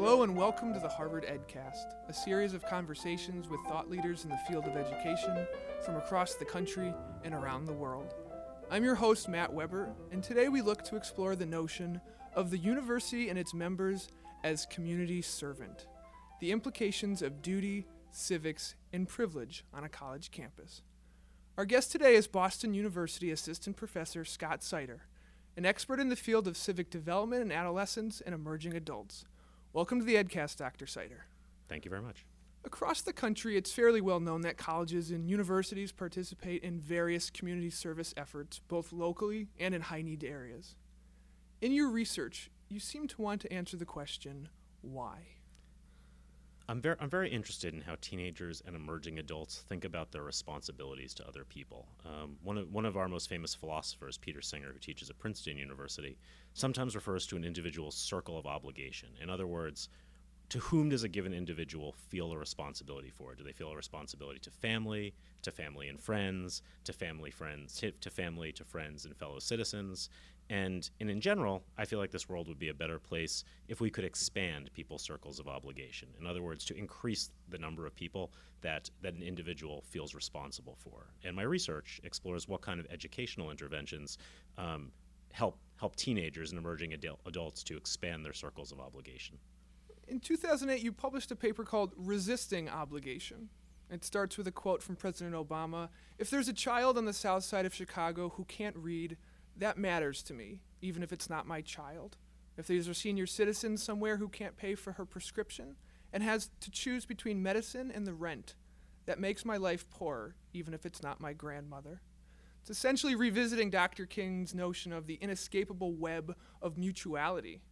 Hello and welcome to the Harvard EdCast, a series of conversations with thought leaders in the field of education from across the country and around the world. I'm your host, Matt Weber, and today we look to explore the notion of the university and its members as community servant, the implications of duty, civics, and privilege on a college campus. Our guest today is Boston University Assistant Professor Scott Seider, an expert in the field of civic development in adolescents and emerging adults. Welcome to the EdCast, Dr. Seider. Thank you very much. Across the country, it's fairly well known that colleges and universities participate in various community service efforts, both locally and in high need areas. In your research, you seem to want to answer the question why? I'm very, I'm very interested in how teenagers and emerging adults think about their responsibilities to other people. Um, one, of, one of our most famous philosophers, Peter Singer, who teaches at Princeton University, sometimes refers to an individual's circle of obligation. In other words, to whom does a given individual feel a responsibility for? Do they feel a responsibility to family, to family and friends, to family friends, to family, to friends and fellow citizens? And, and in general, I feel like this world would be a better place if we could expand people's circles of obligation. In other words, to increase the number of people that, that an individual feels responsible for. And my research explores what kind of educational interventions um, help, help teenagers and emerging adult, adults to expand their circles of obligation. In 2008, you published a paper called Resisting Obligation. It starts with a quote from President Obama If there's a child on the south side of Chicago who can't read, that matters to me, even if it's not my child. If there's a senior citizen somewhere who can't pay for her prescription and has to choose between medicine and the rent, that makes my life poorer, even if it's not my grandmother. It's essentially revisiting Dr. King's notion of the inescapable web of mutuality.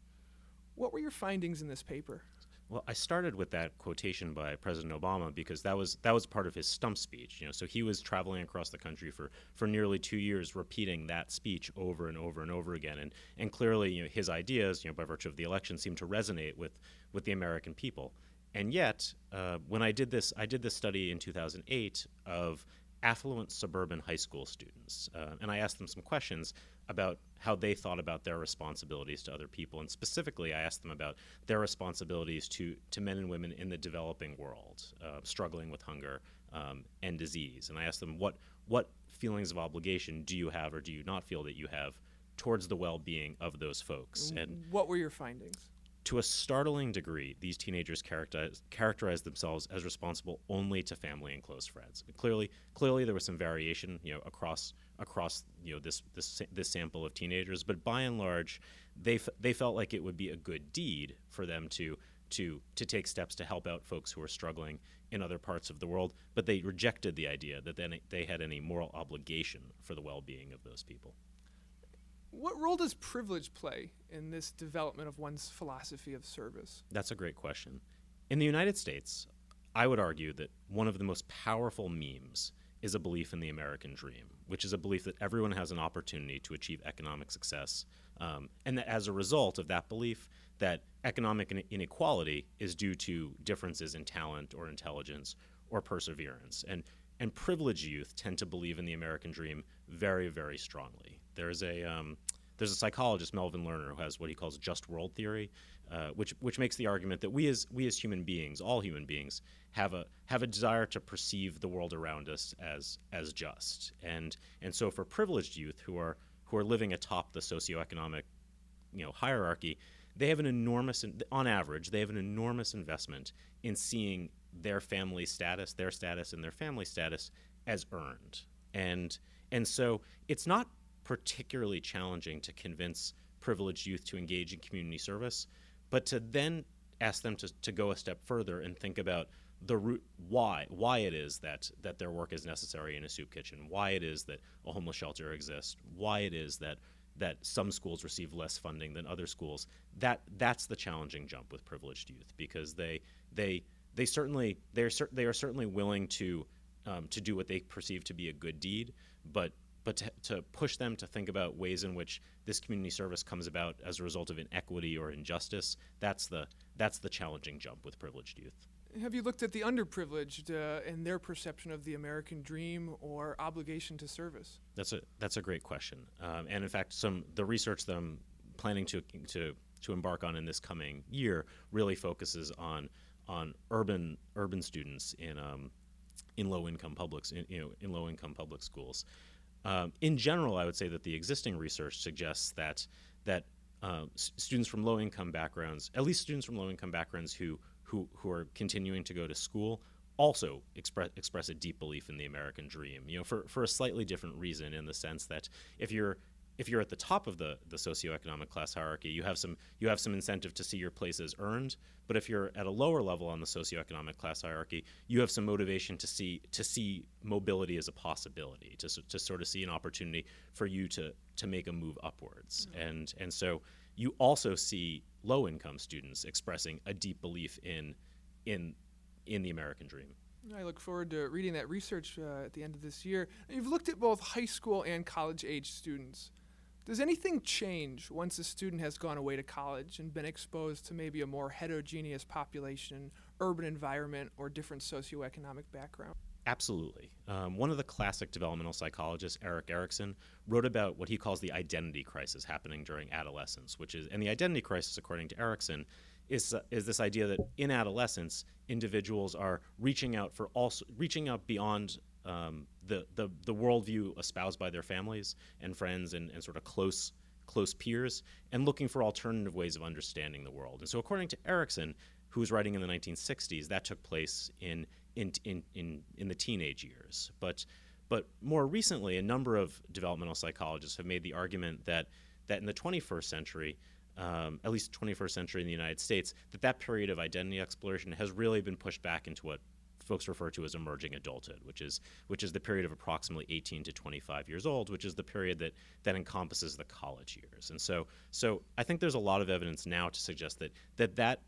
What were your findings in this paper? Well, I started with that quotation by President Obama because that was that was part of his stump speech. You know, so he was traveling across the country for, for nearly two years, repeating that speech over and over and over again. And and clearly, you know, his ideas, you know, by virtue of the election, seemed to resonate with with the American people. And yet, uh, when I did this, I did this study in 2008 of affluent suburban high school students, uh, and I asked them some questions about how they thought about their responsibilities to other people. And specifically, I asked them about their responsibilities to, to men and women in the developing world, uh, struggling with hunger um, and disease. And I asked them, what, what feelings of obligation do you have or do you not feel that you have towards the well being of those folks? And what were your findings? To a startling degree, these teenagers characterize, characterize themselves as responsible only to family and close friends. Clearly, clearly there was some variation, you know, across across you know this this this sample of teenagers, but by and large, they f- they felt like it would be a good deed for them to to to take steps to help out folks who are struggling in other parts of the world, but they rejected the idea that then they had any moral obligation for the well-being of those people. What role does privilege play in this development of one's philosophy of service? That's a great question. In the United States, I would argue that one of the most powerful memes is a belief in the American dream, which is a belief that everyone has an opportunity to achieve economic success, um, and that as a result of that belief, that economic inequality is due to differences in talent or intelligence or perseverance. And and privileged youth tend to believe in the American dream very, very strongly. There's a um, there's a psychologist, Melvin Lerner, who has what he calls just world theory, uh, which which makes the argument that we as we as human beings, all human beings, have a have a desire to perceive the world around us as as just. And and so for privileged youth who are who are living atop the socioeconomic, you know, hierarchy, they have an enormous on average, they have an enormous investment in seeing their family status, their status and their family status as earned. And and so it's not particularly challenging to convince privileged youth to engage in community service, but to then ask them to, to go a step further and think about the root why why it is that that their work is necessary in a soup kitchen, why it is that a homeless shelter exists, why it is that that some schools receive less funding than other schools. That that's the challenging jump with privileged youth because they they they certainly they're they are certainly willing to um, to do what they perceive to be a good deed, but but to, to, push them to think about ways in which this community service comes about as a result of inequity or injustice, that's the, that's the challenging jump with privileged youth. Have you looked at the underprivileged uh, and their perception of the American dream or obligation to service? That's a, that's a great question. Um, and in fact, some, the research that I'm planning to, to to embark on in this coming year really focuses on on urban urban students in um, in low income publics in, you know in low income public schools. Um, in general, I would say that the existing research suggests that that uh, s- students from low income backgrounds, at least students from low income backgrounds who who who are continuing to go to school, also express express a deep belief in the American dream. You know, for for a slightly different reason, in the sense that if you're if you're at the top of the, the socioeconomic class hierarchy, you have some you have some incentive to see your place as earned. But if you're at a lower level on the socioeconomic class hierarchy, you have some motivation to see to see mobility as a possibility, to, to sort of see an opportunity for you to to make a move upwards. Mm-hmm. And and so you also see low income students expressing a deep belief in in in the American dream. I look forward to reading that research uh, at the end of this year. You've looked at both high school and college age students. Does anything change once a student has gone away to college and been exposed to maybe a more heterogeneous population, urban environment, or different socioeconomic background? Absolutely. Um, one of the classic developmental psychologists, Erik Erikson, wrote about what he calls the identity crisis happening during adolescence, which is, and the identity crisis, according to Erikson, is uh, is this idea that in adolescence, individuals are reaching out for also reaching out beyond um, the, the the worldview espoused by their families and friends and, and sort of close close peers and looking for alternative ways of understanding the world. And so, according to Erikson, who was writing in the 1960s, that took place in in in in, in the teenage years. But but more recently, a number of developmental psychologists have made the argument that that in the 21st century, um, at least 21st century in the United States, that that period of identity exploration has really been pushed back into what folks refer to as emerging adulthood, which is which is the period of approximately 18 to 25 years old, which is the period that that encompasses the college years. And so so I think there's a lot of evidence now to suggest that that that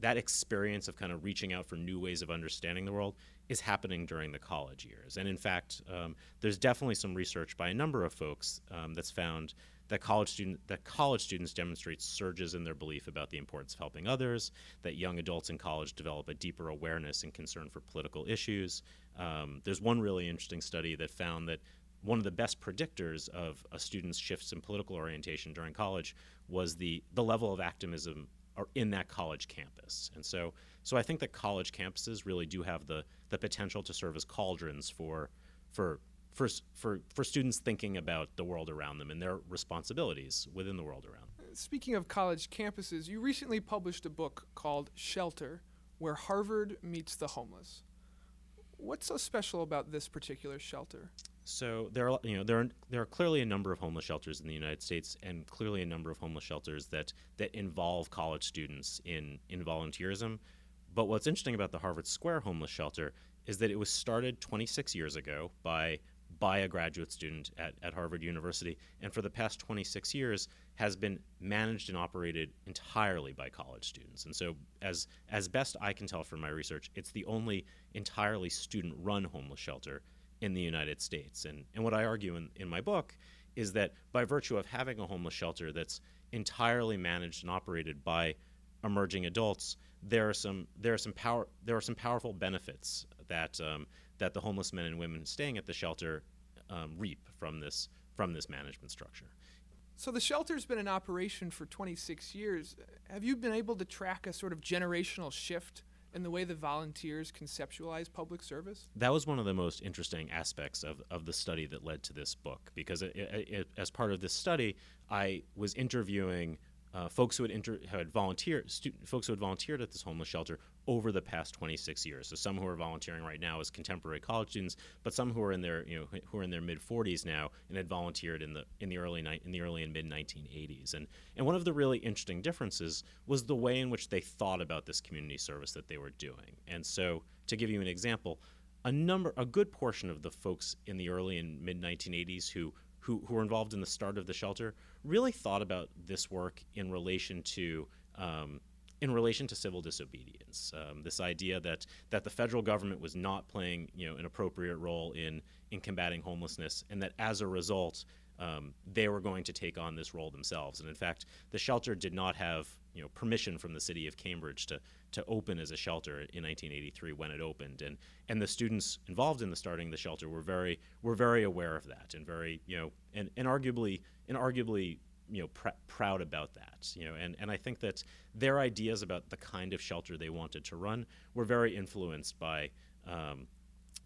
that experience of kind of reaching out for new ways of understanding the world is happening during the college years. And in fact, um, there's definitely some research by a number of folks um, that's found that college student that college students demonstrate surges in their belief about the importance of helping others, that young adults in college develop a deeper awareness and concern for political issues. Um, there's one really interesting study that found that one of the best predictors of a student's shifts in political orientation during college was the the level of activism in that college campus. And so so I think that college campuses really do have the the potential to serve as cauldrons for for for, for, for students thinking about the world around them and their responsibilities within the world around them. Speaking of college campuses, you recently published a book called Shelter Where Harvard Meets the Homeless. What's so special about this particular shelter? So there are, you know, there are there are clearly a number of homeless shelters in the United States, and clearly a number of homeless shelters that that involve college students in in volunteerism. But what's interesting about the Harvard Square homeless shelter is that it was started 26 years ago by by a graduate student at, at Harvard University, and for the past 26 years has been managed and operated entirely by college students. And so, as, as best I can tell from my research, it's the only entirely student run homeless shelter in the United States. And, and what I argue in, in my book is that by virtue of having a homeless shelter that's entirely managed and operated by emerging adults, there are some there are some power there are some powerful benefits that um, that the homeless men and women staying at the shelter um, reap from this from this management structure. So the shelter's been in operation for 26 years. Have you been able to track a sort of generational shift in the way the volunteers conceptualize public service? That was one of the most interesting aspects of, of the study that led to this book because it, it, it, as part of this study, I was interviewing uh, folks who had, inter- had volunteered, folks who had volunteered at this homeless shelter over the past 26 years. So some who are volunteering right now as contemporary college students, but some who are in their you know who are in their mid 40s now and had volunteered in the in the early ni- in the early and mid 1980s. And and one of the really interesting differences was the way in which they thought about this community service that they were doing. And so to give you an example, a number a good portion of the folks in the early and mid 1980s who who, who were involved in the start of the shelter really thought about this work in relation to um, in relation to civil disobedience. Um, this idea that that the federal government was not playing you know an appropriate role in in combating homelessness, and that as a result. Um, they were going to take on this role themselves, and in fact, the shelter did not have you know permission from the city of Cambridge to to open as a shelter in 1983 when it opened, and and the students involved in the starting the shelter were very were very aware of that, and very you know and, and arguably and arguably you know pr- proud about that you know and, and I think that their ideas about the kind of shelter they wanted to run were very influenced by um,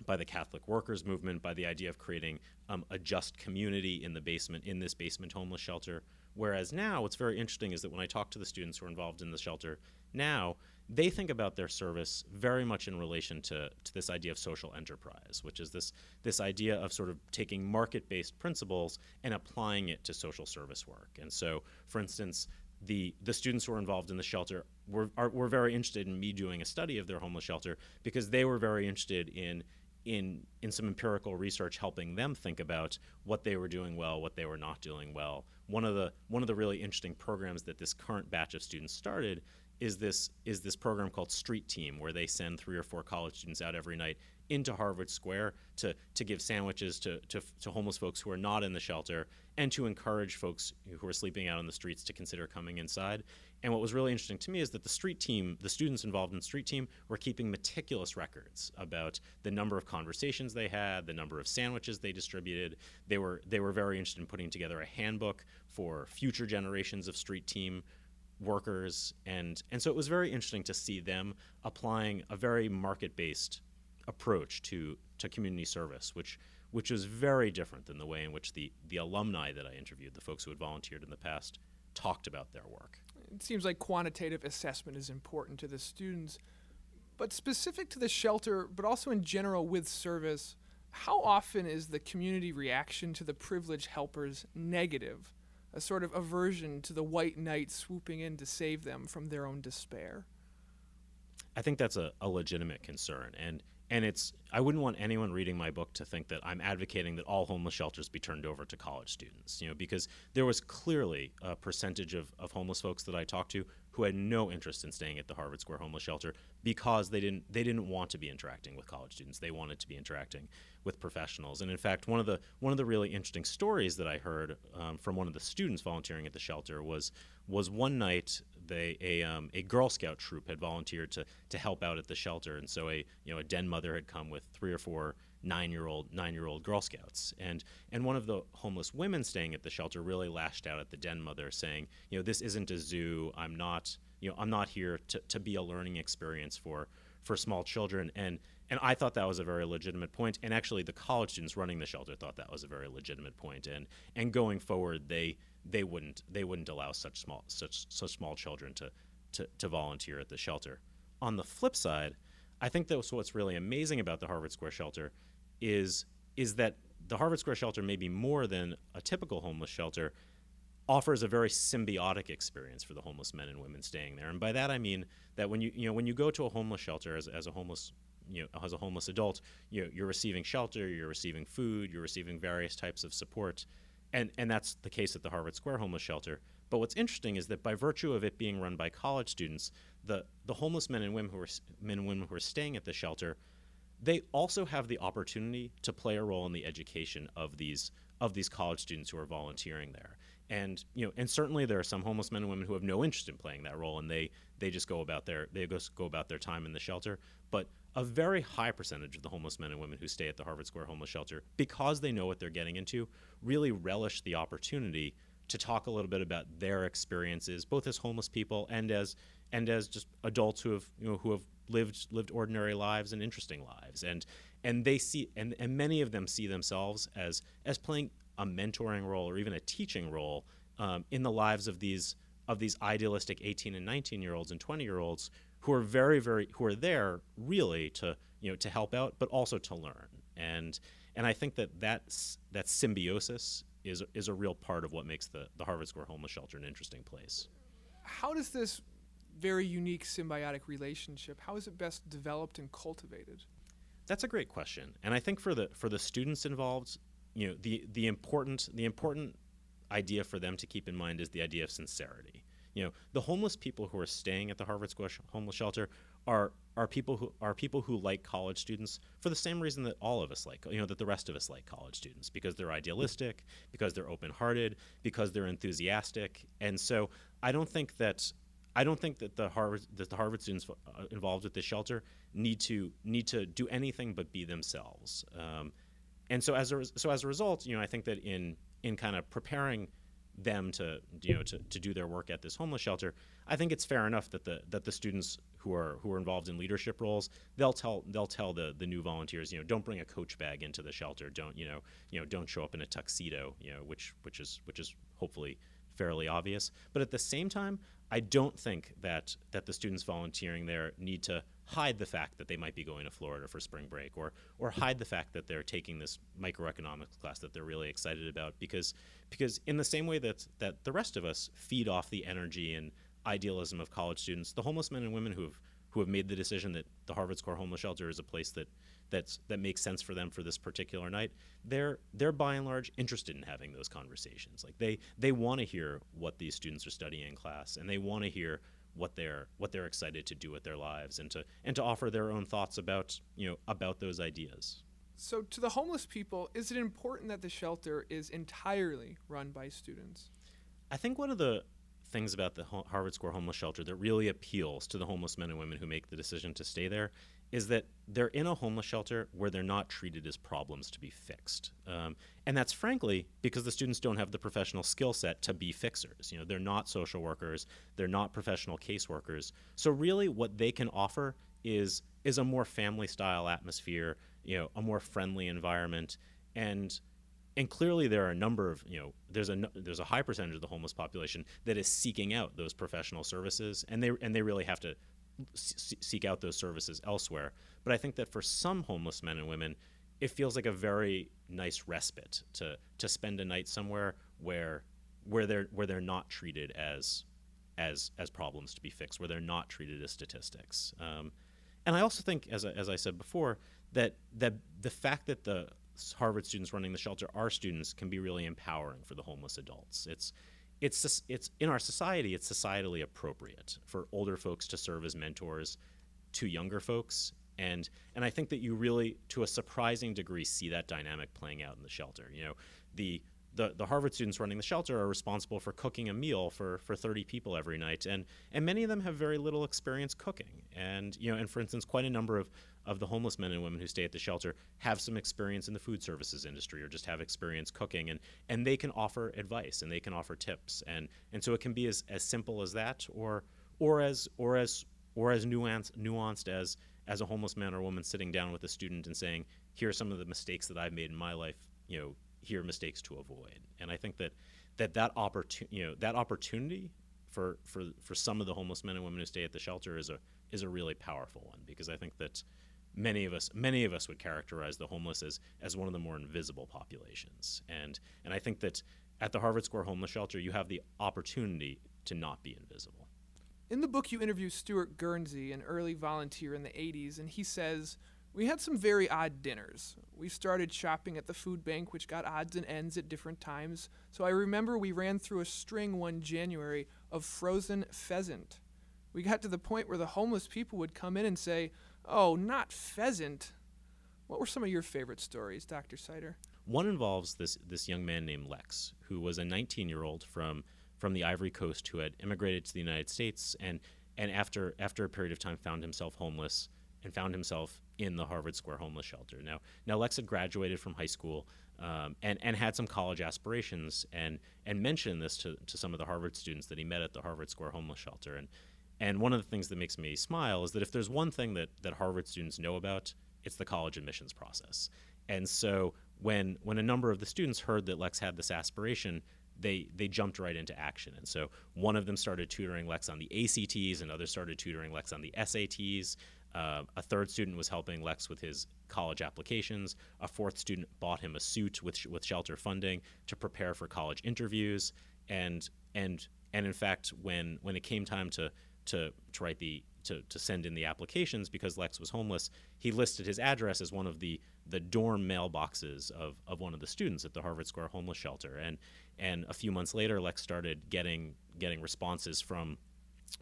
by the Catholic workers movement by the idea of creating um, a just community in the basement in this basement homeless shelter whereas now what's very interesting is that when I talk to the students who are involved in the shelter now they think about their service very much in relation to, to this idea of social enterprise, which is this, this idea of sort of taking market based principles and applying it to social service work. And so, for instance, the, the students who are involved in the shelter were, are, were very interested in me doing a study of their homeless shelter because they were very interested in in in some empirical research helping them think about what they were doing well, what they were not doing well. One of the one of the really interesting programs that this current batch of students started is this is this program called Street Team, where they send three or four college students out every night into Harvard Square to, to give sandwiches to, to, to, homeless folks who are not in the shelter and to encourage folks who are sleeping out on the streets to consider coming inside. And what was really interesting to me is that the street team, the students involved in the street team, were keeping meticulous records about the number of conversations they had, the number of sandwiches they distributed. They were, they were very interested in putting together a handbook for future generations of street team workers and and so it was very interesting to see them applying a very market based approach to to community service which which was very different than the way in which the the alumni that I interviewed the folks who had volunteered in the past talked about their work it seems like quantitative assessment is important to the students but specific to the shelter but also in general with service how often is the community reaction to the privileged helpers negative a sort of aversion to the white knight swooping in to save them from their own despair. I think that's a, a legitimate concern, and and it's I wouldn't want anyone reading my book to think that I'm advocating that all homeless shelters be turned over to college students. You know, because there was clearly a percentage of, of homeless folks that I talked to who had no interest in staying at the Harvard Square homeless shelter because they didn't they didn't want to be interacting with college students. They wanted to be interacting with professionals. And in fact, one of the one of the really interesting stories that I heard um, from one of the students volunteering at the shelter was was one night they a um, a Girl Scout troop had volunteered to to help out at the shelter, and so a you know a den mother had come with three or four nine year old nine year old Girl Scouts, and and one of the homeless women staying at the shelter really lashed out at the den mother, saying, you know, this isn't a zoo. I'm not you know I'm not here to, to be a learning experience for for small children. And and I thought that was a very legitimate point. and actually the college students running the shelter thought that was a very legitimate point. and and going forward they they wouldn't they wouldn't allow such small such such small children to to, to volunteer at the shelter. On the flip side, I think that's what's really amazing about the Harvard Square shelter is is that the Harvard Square shelter may be more than a typical homeless shelter offers a very symbiotic experience for the homeless men and women staying there. And by that I mean that when you you know when you go to a homeless shelter as, as a homeless you know as a homeless adult, you know, you're receiving shelter, you're receiving food, you're receiving various types of support and and that's the case at the Harvard Square homeless shelter. But what's interesting is that by virtue of it being run by college students, the the homeless men and women who are men and women who are staying at the shelter, they also have the opportunity to play a role in the education of these of these college students who are volunteering there. And you know, and certainly there are some homeless men and women who have no interest in playing that role, and they they just go about their they go go about their time in the shelter. But a very high percentage of the homeless men and women who stay at the Harvard Square homeless shelter, because they know what they're getting into, really relish the opportunity to talk a little bit about their experiences, both as homeless people and as and as just adults who have you know who have lived lived ordinary lives and interesting lives. And and they see and, and many of them see themselves as as playing a mentoring role or even a teaching role um, in the lives of these of these idealistic 18 and 19 year olds and 20 year olds who are very very who are there really to you know to help out but also to learn and and I think that that that symbiosis is is a real part of what makes the the Harvard Square homeless shelter an interesting place. How does this very unique symbiotic relationship how is it best developed and cultivated? That's a great question, and I think for the for the students involved, you know, the the important the important idea for them to keep in mind is the idea of sincerity. You know, the homeless people who are staying at the Harvard Square homeless shelter are are people who are people who like college students for the same reason that all of us like you know that the rest of us like college students because they're idealistic because they're open-hearted because they're enthusiastic. And so I don't think that I don't think that the Harvard that the Harvard students uh, involved with this shelter need to need to do anything but be themselves. Um, and so as a so as a result you know I think that in in kind of preparing them to you know to, to do their work at this homeless shelter, I think it's fair enough that the that the students who are who are involved in leadership roles they'll tell they'll tell the the new volunteers you know don't bring a coach bag into the shelter. Don't you know you know don't show up in a tuxedo you know which which is which is hopefully fairly obvious. But at the same time I don't think that that the students volunteering there need to hide the fact that they might be going to Florida for spring break or or hide the fact that they're taking this microeconomics class that they're really excited about because because in the same way that that the rest of us feed off the energy and idealism of college students, the homeless men and women who have who have made the decision that the Harvard Square Homeless Shelter is a place that that's that makes sense for them for this particular night, they're they're by and large interested in having those conversations. Like they they want to hear what these students are studying in class, and they want to hear what they're what they're excited to do with their lives, and to and to offer their own thoughts about you know about those ideas. So, to the homeless people, is it important that the shelter is entirely run by students? I think one of the things about the Harvard Square Homeless Shelter that really appeals to the homeless men and women who make the decision to stay there is that they're in a homeless shelter where they're not treated as problems to be fixed. Um, and that's frankly because the students don't have the professional skill set to be fixers. You know, they're not social workers, they're not professional caseworkers. So really what they can offer is is a more family style atmosphere, you know, a more friendly environment and and clearly there are a number of you know there's a there's a high percentage of the homeless population that is seeking out those professional services and they and they really have to seek out those services elsewhere but i think that for some homeless men and women it feels like a very nice respite to to spend a night somewhere where where they're where they're not treated as as as problems to be fixed where they're not treated as statistics um, and i also think as, as i said before that that the fact that the Harvard students running the shelter, are students, can be really empowering for the homeless adults. It's it's it's in our society. It's societally appropriate for older folks to serve as mentors to younger folks, and and I think that you really, to a surprising degree, see that dynamic playing out in the shelter. You know, the the, the Harvard students running the shelter are responsible for cooking a meal for, for 30 people every night, and and many of them have very little experience cooking. And you know, and for instance, quite a number of of the homeless men and women who stay at the shelter have some experience in the food services industry or just have experience cooking. And and they can offer advice and they can offer tips. And and so it can be as, as simple as that or or as or as or as nuanced nuanced as as a homeless man or woman sitting down with a student and saying here are some of the mistakes that I've made in my life you know here mistakes to avoid and I think that that that opportunity you know that opportunity for for for some of the homeless men and women who stay at the shelter is a is a really powerful one because I think that many of us many of us would characterize the homeless as as one of the more invisible populations and and I think that at the Harvard Square homeless shelter you have the opportunity to not be invisible. In the book you interview Stuart Guernsey, an early volunteer in the 80s and he says we had some very odd dinners. We started shopping at the food bank, which got odds and ends at different times. So I remember we ran through a string one January of frozen pheasant. We got to the point where the homeless people would come in and say, Oh, not pheasant. What were some of your favorite stories, Dr. Seider? One involves this this young man named Lex, who was a 19 year old from from the Ivory Coast who had immigrated to the United States and and after after a period of time found himself homeless and found himself in the Harvard Square homeless shelter. Now now Lex had graduated from high school um, and and had some college aspirations and and mentioned this to, to some of the Harvard students that he met at the Harvard Square homeless shelter and and one of the things that makes me smile is that if there's one thing that, that Harvard students know about, it's the college admissions process. And so when when a number of the students heard that Lex had this aspiration, they they jumped right into action. And so one of them started tutoring Lex on the ACTs, another started tutoring Lex on the SATs. Uh, a third student was helping Lex with his college applications. A fourth student bought him a suit with with shelter funding to prepare for college interviews. And and and in fact, when when it came time to to, to write the to, to send in the applications because Lex was homeless, he listed his address as one of the the dorm mailboxes of, of one of the students at the Harvard Square homeless shelter. And and a few months later, Lex started getting getting responses from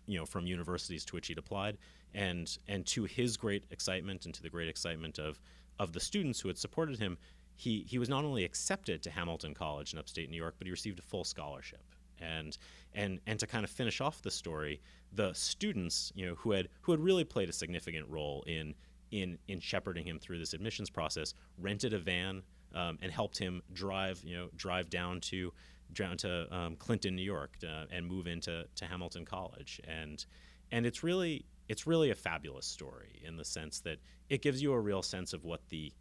you know from universities to which he'd applied. And and to his great excitement and to the great excitement of of the students who had supported him, he he was not only accepted to Hamilton College in upstate New York, but he received a full scholarship. And and and to kind of finish off the story, the students, you know, who had who had really played a significant role in in in shepherding him through this admissions process, rented a van um, and helped him drive, you know, drive down to down to um, Clinton, New York, to, and move into to Hamilton College, and and it's really it's really a fabulous story in the sense that it gives you a real sense of what the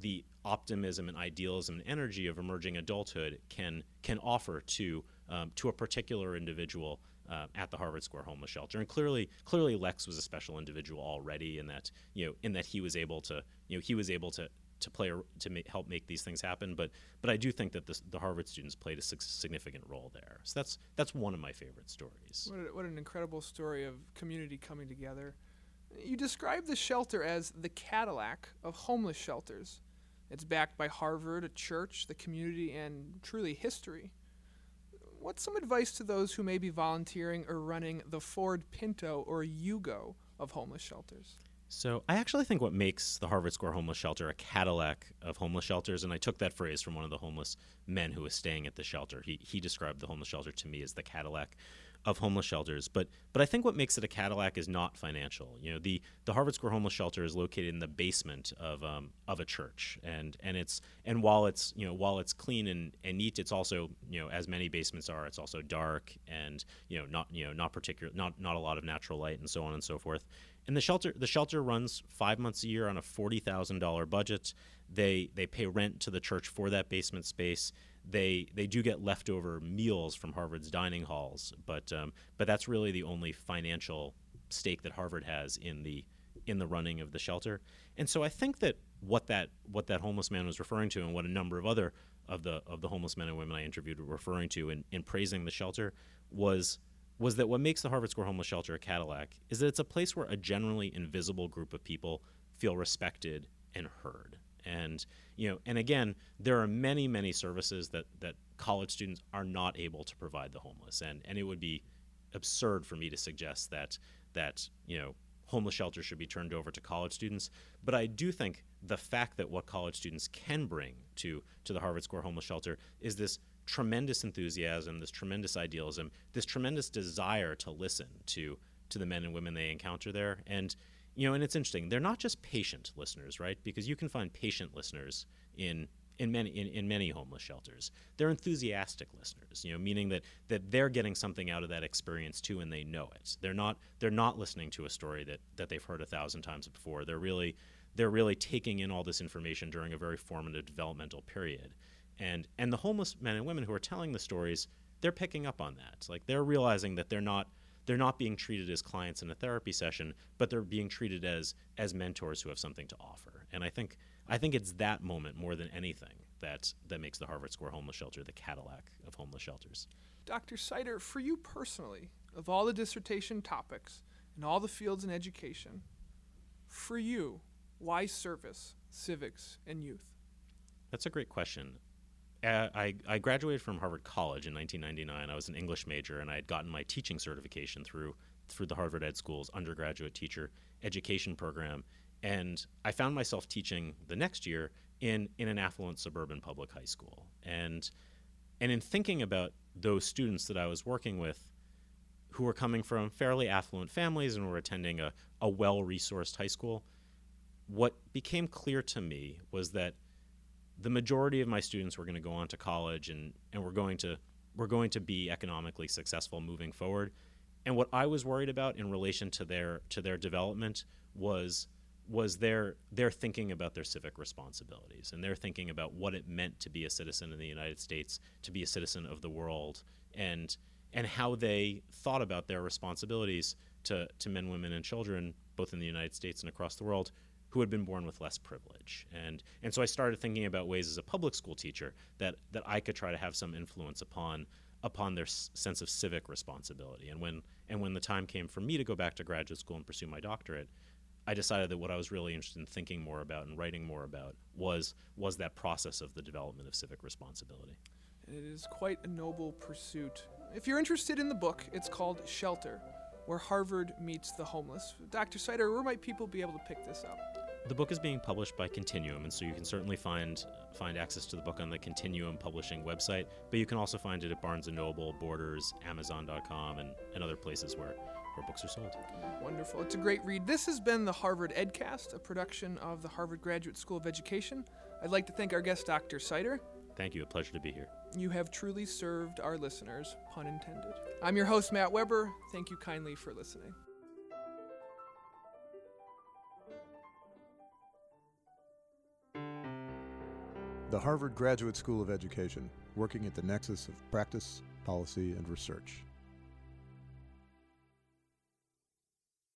the optimism and idealism and energy of emerging adulthood can can offer to um, to a particular individual uh, at the Harvard Square homeless shelter. And clearly, clearly Lex was a special individual already in that you know in that he was able to you know he was able to to play to help make these things happen. But but I do think that the Harvard students played a significant role there. So that's that's one of my favorite stories. What, a, what an incredible story of community coming together. You describe the shelter as the Cadillac of homeless shelters. It's backed by Harvard, a church, the community, and truly history. What's some advice to those who may be volunteering or running the Ford Pinto or Yugo of homeless shelters? So I actually think what makes the Harvard Square Homeless Shelter a Cadillac of homeless shelters, and I took that phrase from one of the homeless men who was staying at the shelter. He he described the homeless shelter to me as the Cadillac of homeless shelters. But but I think what makes it a Cadillac is not financial. You know, the the Harvard Square Homeless Shelter is located in the basement of um, of a church, and and it's and while it's you know while it's clean and, and neat, it's also you know as many basements are, it's also dark and you know not you know not particular not not a lot of natural light and so on and so forth. And the shelter the shelter runs five months a year on a forty thousand dollar budget. They they pay rent to the church for that basement space. They they do get leftover meals from Harvard's dining halls, but um, but that's really the only financial stake that Harvard has in the in the running of the shelter. And so I think that what that what that homeless man was referring to, and what a number of other of the of the homeless men and women I interviewed were referring to in, in praising the shelter was was that what makes the Harvard Square Homeless Shelter a Cadillac is that it's a place where a generally invisible group of people feel respected and heard. And you know, and again, there are many, many services that that college students are not able to provide the homeless, and and it would be absurd for me to suggest that that you know homeless shelters should be turned over to college students. But I do think the fact that what college students can bring to to the Harvard Square Homeless Shelter is this tremendous enthusiasm, this tremendous idealism, this tremendous desire to listen to to the men and women they encounter there. And you know, and it's interesting. They're not just patient listeners, right? Because you can find patient listeners in in many in, in many homeless shelters. They're enthusiastic listeners, you know, meaning that that they're getting something out of that experience too, and they know it. They're not they're not listening to a story that that they've heard a thousand times before. They're really they're really taking in all this information during a very formative developmental period and and the homeless men and women who are telling the stories they're picking up on that. Like they're realizing that they're not they're not being treated as clients in a therapy session but they're being treated as as mentors who have something to offer. And i think i think it's that moment more than anything that that makes the harvard square homeless shelter the cadillac of homeless shelters. Dr Seider, for you personally of all the dissertation topics and all the fields in education for you why service civics and youth? That's a great question I, I graduated from Harvard College in 1999. I was an English major, and I had gotten my teaching certification through through the Harvard Ed School's undergraduate teacher education program. And I found myself teaching the next year in in an affluent suburban public high school. And and in thinking about those students that I was working with, who were coming from fairly affluent families and were attending a, a well resourced high school, what became clear to me was that the majority of my students were going to go on to college and, and we're going to we're going to be economically successful moving forward. And what I was worried about in relation to their to their development was was their their thinking about their civic responsibilities and their thinking about what it meant to be a citizen in the United States, to be a citizen of the world, and and how they thought about their responsibilities to, to men, women, and children, both in the United States and across the world, who had been born with less privilege. And, and so I started thinking about ways as a public school teacher that, that I could try to have some influence upon, upon their s- sense of civic responsibility. And when, and when the time came for me to go back to graduate school and pursue my doctorate, I decided that what I was really interested in thinking more about and writing more about was, was that process of the development of civic responsibility. It is quite a noble pursuit. If you're interested in the book, it's called Shelter Where Harvard Meets the Homeless. Dr. Seider, where might people be able to pick this up? The book is being published by Continuum, and so you can certainly find find access to the book on the Continuum Publishing website. But you can also find it at Barnes and Noble, Borders, Amazon.com, and, and other places where where books are sold. Wonderful. It's a great read. This has been the Harvard EdCast, a production of the Harvard Graduate School of Education. I'd like to thank our guest, Dr. Seider. Thank you. A pleasure to be here. You have truly served our listeners, pun intended. I'm your host, Matt Weber. Thank you kindly for listening. The Harvard Graduate School of Education, working at the nexus of practice, policy, and research.